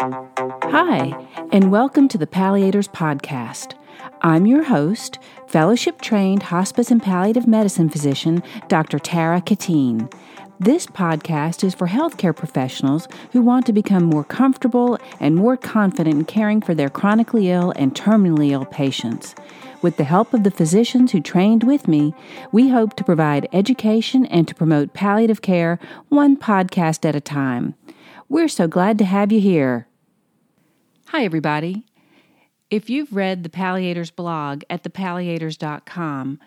Hi, and welcome to the Palliators Podcast. I'm your host, fellowship trained hospice and palliative medicine physician, Dr. Tara Katine. This podcast is for healthcare professionals who want to become more comfortable and more confident in caring for their chronically ill and terminally ill patients. With the help of the physicians who trained with me, we hope to provide education and to promote palliative care one podcast at a time. We're so glad to have you here. Hi, everybody. If you've read the Palliators blog at thepalliators.com,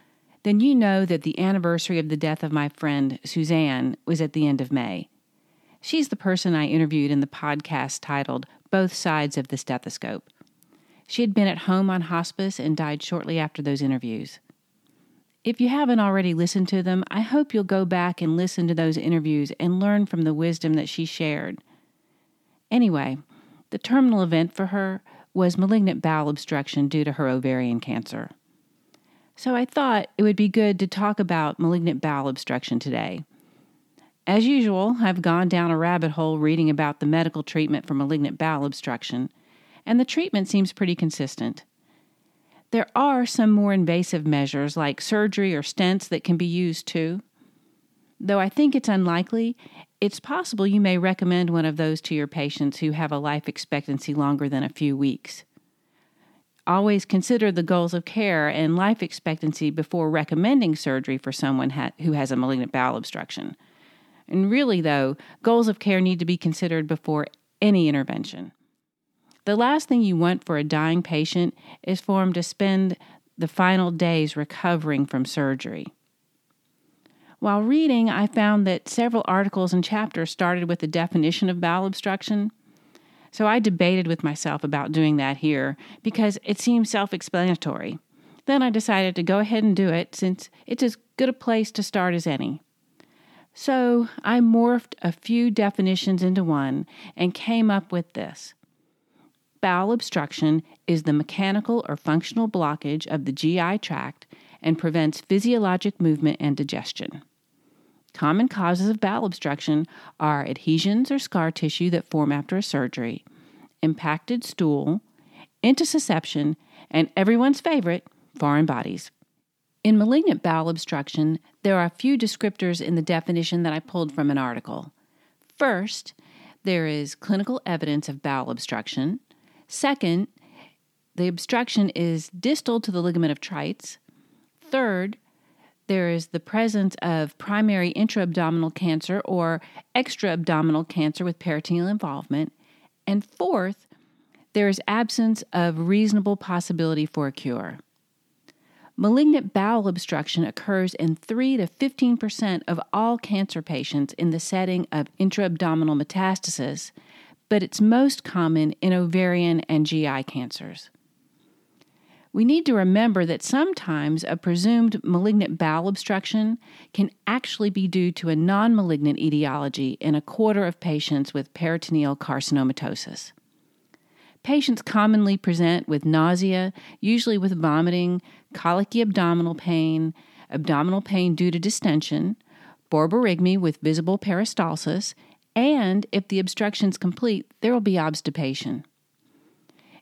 then you know that the anniversary of the death of my friend Suzanne was at the end of May. She's the person I interviewed in the podcast titled Both Sides of the Stethoscope. She had been at home on hospice and died shortly after those interviews. If you haven't already listened to them, I hope you'll go back and listen to those interviews and learn from the wisdom that she shared. Anyway, the terminal event for her was malignant bowel obstruction due to her ovarian cancer. So I thought it would be good to talk about malignant bowel obstruction today. As usual, I've gone down a rabbit hole reading about the medical treatment for malignant bowel obstruction, and the treatment seems pretty consistent. There are some more invasive measures like surgery or stents that can be used too. Though I think it's unlikely, it's possible you may recommend one of those to your patients who have a life expectancy longer than a few weeks. Always consider the goals of care and life expectancy before recommending surgery for someone ha- who has a malignant bowel obstruction. And really, though, goals of care need to be considered before any intervention. The last thing you want for a dying patient is for him to spend the final days recovering from surgery. While reading, I found that several articles and chapters started with the definition of bowel obstruction so I debated with myself about doing that here because it seems self explanatory. Then I decided to go ahead and do it since it's as good a place to start as any. So I morphed a few definitions into one and came up with this. Bowel obstruction is the mechanical or functional blockage of the GI tract and prevents physiologic movement and digestion. Common causes of bowel obstruction are adhesions or scar tissue that form after a surgery, impacted stool, intussusception, and everyone's favorite, foreign bodies. In malignant bowel obstruction, there are a few descriptors in the definition that I pulled from an article. First, there is clinical evidence of bowel obstruction. Second, the obstruction is distal to the ligament of Treitz. Third, there is the presence of primary intra-abdominal cancer or extra-abdominal cancer with peritoneal involvement. And fourth, there is absence of reasonable possibility for a cure. Malignant bowel obstruction occurs in 3 to 15% of all cancer patients in the setting of intra-abdominal metastasis, but it's most common in ovarian and GI cancers we need to remember that sometimes a presumed malignant bowel obstruction can actually be due to a non malignant etiology in a quarter of patients with peritoneal carcinomatosis. Patients commonly present with nausea, usually with vomiting, colicky abdominal pain, abdominal pain due to distension, borborygmi with visible peristalsis, and if the obstruction is complete, there will be obstipation.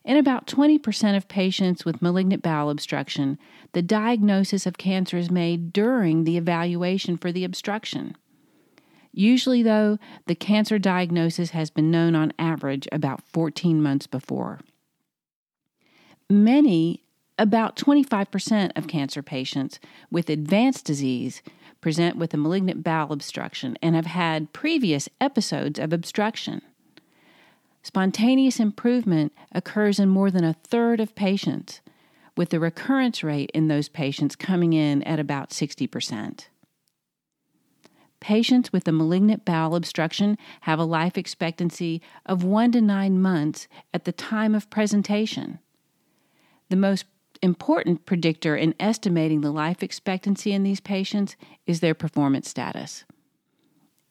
In about 20% of patients with malignant bowel obstruction, the diagnosis of cancer is made during the evaluation for the obstruction. Usually, though, the cancer diagnosis has been known on average about 14 months before. Many, about 25% of cancer patients with advanced disease, present with a malignant bowel obstruction and have had previous episodes of obstruction. Spontaneous improvement occurs in more than a third of patients, with the recurrence rate in those patients coming in at about 60%. Patients with a malignant bowel obstruction have a life expectancy of 1 to 9 months at the time of presentation. The most important predictor in estimating the life expectancy in these patients is their performance status.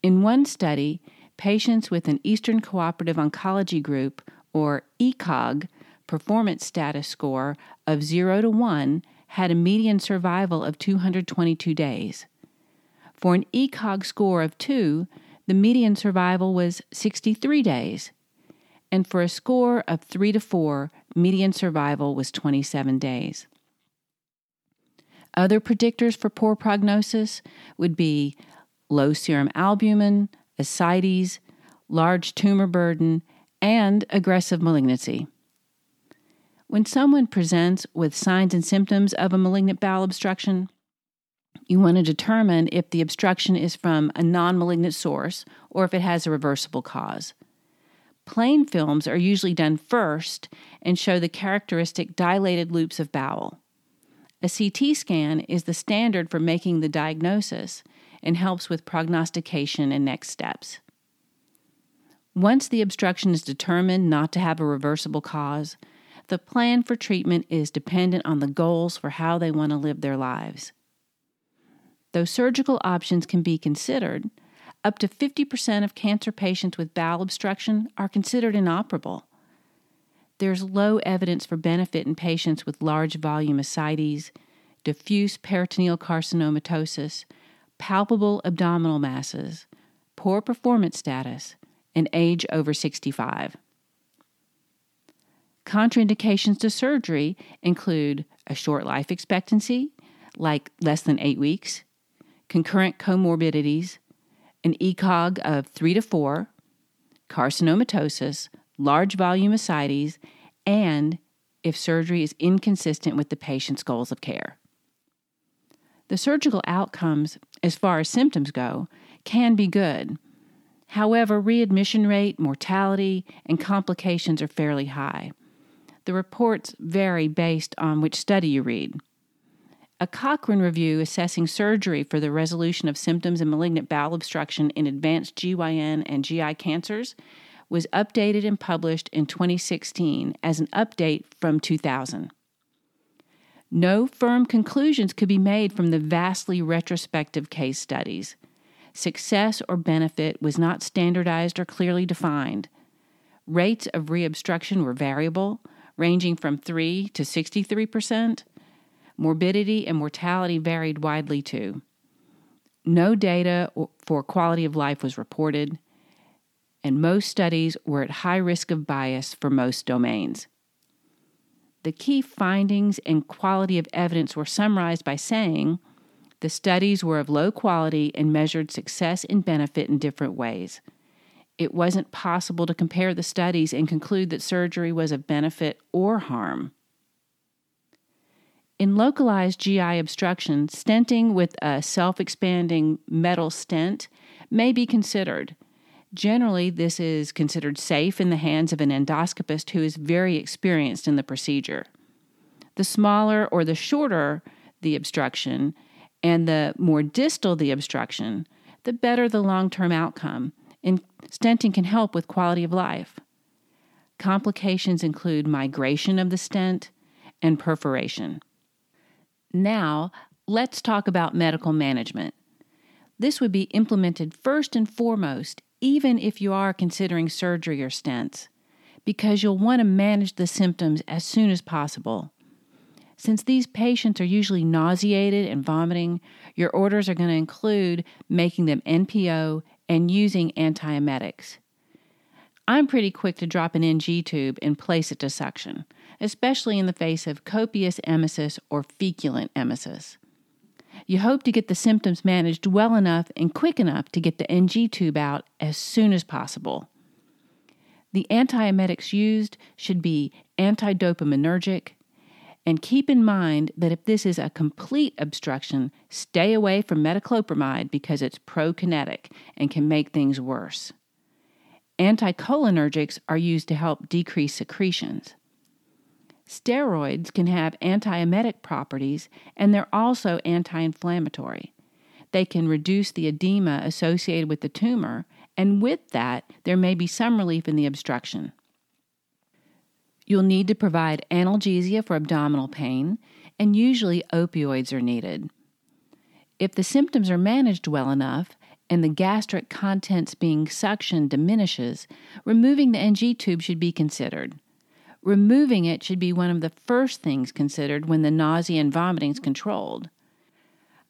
In one study, patients with an Eastern Cooperative Oncology Group, or ECOG, performance status score of 0 to 1 had a median survival of 222 days. For an ECOG score of 2, the median survival was 63 days. and for a score of 3 to 4, median survival was 27 days. Other predictors for poor prognosis would be low serum albumin, ascites, large tumor burden, and aggressive malignancy. When someone presents with signs and symptoms of a malignant bowel obstruction, you want to determine if the obstruction is from a non malignant source or if it has a reversible cause. Plain films are usually done first and show the characteristic dilated loops of bowel. A CT scan is the standard for making the diagnosis and helps with prognostication and next steps. Once the obstruction is determined not to have a reversible cause, the plan for treatment is dependent on the goals for how they want to live their lives. Though surgical options can be considered, up to 50% of cancer patients with bowel obstruction are considered inoperable. There's low evidence for benefit in patients with large volume ascites, diffuse peritoneal carcinomatosis, palpable abdominal masses, poor performance status, and age over 65. Contraindications to surgery include a short life expectancy, like less than eight weeks, concurrent comorbidities, an ECOG of 3 to 4, carcinomatosis, large volume ascites, and if surgery is inconsistent with the patient's goals of care. The surgical outcomes, as far as symptoms go, can be good. However, readmission rate, mortality, and complications are fairly high. The reports vary based on which study you read. A Cochrane review assessing surgery for the resolution of symptoms of malignant bowel obstruction in advanced GYN and GI cancers was updated and published in 2016 as an update from 2000. No firm conclusions could be made from the vastly retrospective case studies. Success or benefit was not standardized or clearly defined. Rates of reobstruction were variable, ranging from 3 to 63 percent Morbidity and mortality varied widely too. No data for quality of life was reported, and most studies were at high risk of bias for most domains. The key findings and quality of evidence were summarized by saying the studies were of low quality and measured success and benefit in different ways. It wasn't possible to compare the studies and conclude that surgery was of benefit or harm. In localized GI obstruction, stenting with a self expanding metal stent may be considered. Generally, this is considered safe in the hands of an endoscopist who is very experienced in the procedure. The smaller or the shorter the obstruction, and the more distal the obstruction, the better the long term outcome, and stenting can help with quality of life. Complications include migration of the stent and perforation. Now, let's talk about medical management. This would be implemented first and foremost, even if you are considering surgery or stents, because you'll want to manage the symptoms as soon as possible. Since these patients are usually nauseated and vomiting, your orders are going to include making them NPO and using antiemetics. I'm pretty quick to drop an NG tube and place it to suction especially in the face of copious emesis or feculent emesis. You hope to get the symptoms managed well enough and quick enough to get the NG tube out as soon as possible. The antiemetics used should be antidopaminergic, and keep in mind that if this is a complete obstruction, stay away from metoclopramide because it's prokinetic and can make things worse. Anticholinergics are used to help decrease secretions. Steroids can have antiemetic properties and they're also anti inflammatory. They can reduce the edema associated with the tumor, and with that, there may be some relief in the obstruction. You'll need to provide analgesia for abdominal pain, and usually opioids are needed. If the symptoms are managed well enough and the gastric contents being suctioned diminishes, removing the NG tube should be considered. Removing it should be one of the first things considered when the nausea and vomiting is controlled.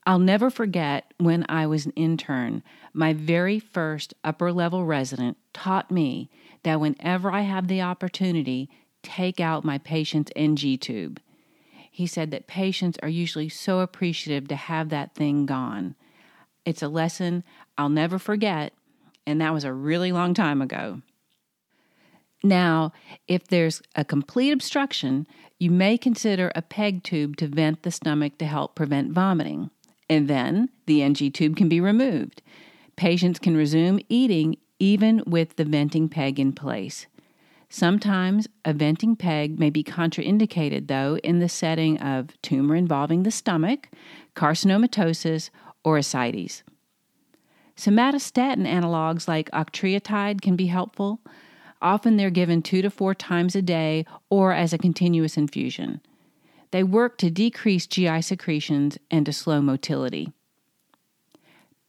I'll never forget when I was an intern, my very first upper level resident taught me that whenever I have the opportunity, take out my patient's NG tube. He said that patients are usually so appreciative to have that thing gone. It's a lesson I'll never forget, and that was a really long time ago. Now, if there's a complete obstruction, you may consider a PEG tube to vent the stomach to help prevent vomiting. And then the NG tube can be removed. Patients can resume eating even with the venting peg in place. Sometimes a venting peg may be contraindicated, though, in the setting of tumor involving the stomach, carcinomatosis, or ascites. Somatostatin analogs like octreotide can be helpful. Often they're given two to four times a day or as a continuous infusion. They work to decrease GI secretions and to slow motility.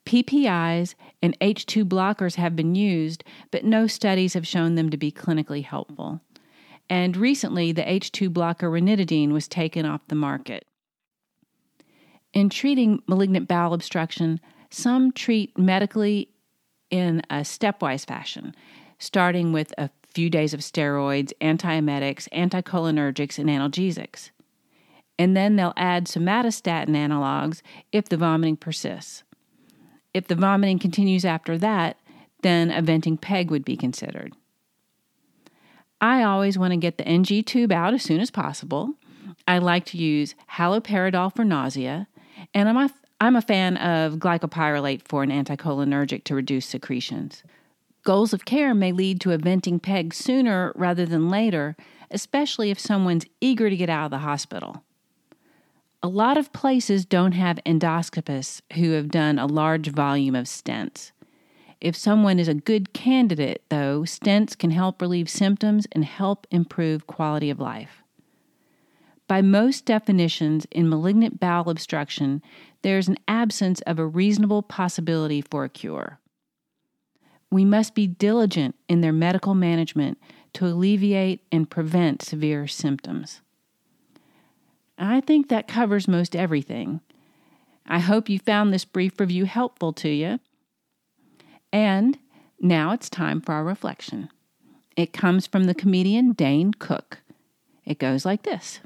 PPIs and H2 blockers have been used, but no studies have shown them to be clinically helpful. And recently, the H2 blocker ranitidine was taken off the market. In treating malignant bowel obstruction, some treat medically in a stepwise fashion, starting with a few days of steroids, antiemetics, anticholinergics, and analgesics. And then they'll add somatostatin analogs if the vomiting persists. If the vomiting continues after that, then a venting peg would be considered. I always want to get the NG tube out as soon as possible. I like to use haloperidol for nausea, and I'm a, I'm a fan of glycopyrrolate for an anticholinergic to reduce secretions. Goals of care may lead to a venting peg sooner rather than later, especially if someone's eager to get out of the hospital. A lot of places don't have endoscopists who have done a large volume of stents. If someone is a good candidate, though, stents can help relieve symptoms and help improve quality of life. By most definitions, in malignant bowel obstruction, there is an absence of a reasonable possibility for a cure. We must be diligent in their medical management to alleviate and prevent severe symptoms. I think that covers most everything. I hope you found this brief review helpful to you. And now it's time for our reflection. It comes from the comedian Dane Cook. It goes like this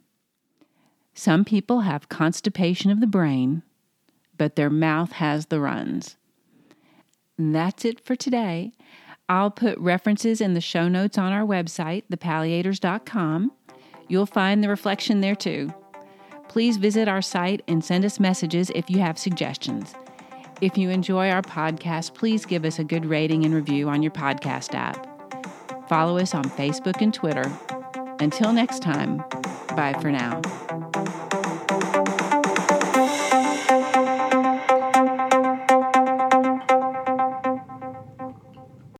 Some people have constipation of the brain, but their mouth has the runs. That's it for today. I'll put references in the show notes on our website, thepalliators.com. You'll find the reflection there too. Please visit our site and send us messages if you have suggestions. If you enjoy our podcast, please give us a good rating and review on your podcast app. Follow us on Facebook and Twitter. Until next time, bye for now.